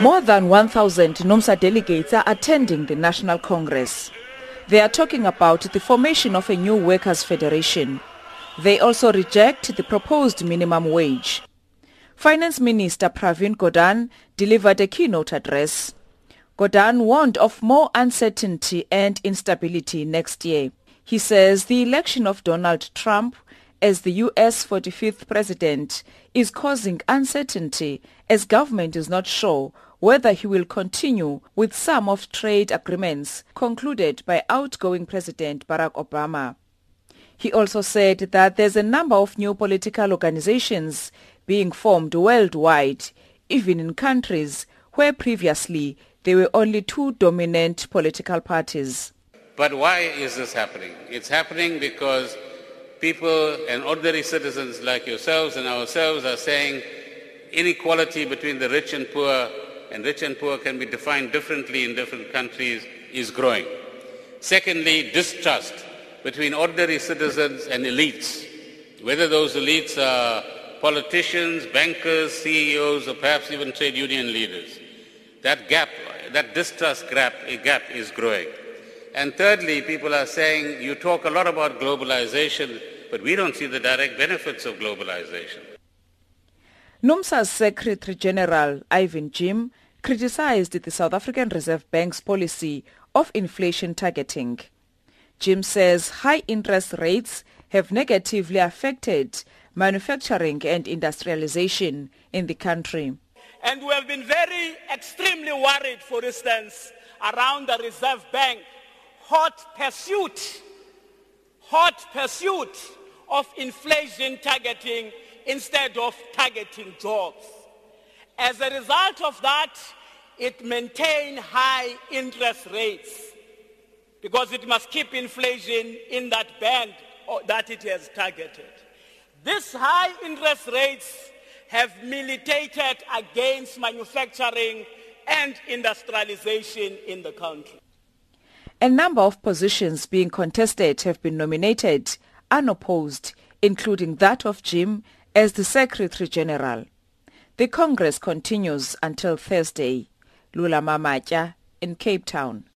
More than 1,000 NUMSA delegates are attending the National Congress. They are talking about the formation of a new workers' federation. They also reject the proposed minimum wage. Finance Minister Pravin Gordhan delivered a keynote address. Gordhan warned of more uncertainty and instability next year. He says the election of Donald Trump as the U.S. 45th president is causing uncertainty as government is not sure whether he will continue with some of trade agreements concluded by outgoing President Barack Obama. He also said that there's a number of new political organizations being formed worldwide, even in countries where previously there were only two dominant political parties. But why is this happening? It's happening because people and ordinary citizens like yourselves and ourselves are saying inequality between the rich and poor, and rich and poor can be defined differently in different countries, is growing. Secondly, distrust between ordinary citizens and elites, whether those elites are politicians, bankers, CEOs, or perhaps even trade union leaders. That gap, that distrust gap, gap is growing. And thirdly, people are saying, you talk a lot about globalization, but we don't see the direct benefits of globalization. NUMSA's Secretary General Irvin Jim criticized the South African Reserve Bank's policy of inflation targeting. Jim says high interest rates have negatively affected manufacturing and industrialization in the country. And we have been very extremely worried, for instance, around the Reserve Bank hot pursuit, hot pursuit of inflation targeting instead of targeting jobs. As a result of that, it maintained high interest rates because it must keep inflation in that band uh, that it has targeted. These high interest rates have militated against manufacturing and industrialization in the country. A number of positions being contested have been nominated unopposed, including that of Jim as the Secretary General. The Congress continues until Thursday. Lula Mamatya in Cape Town.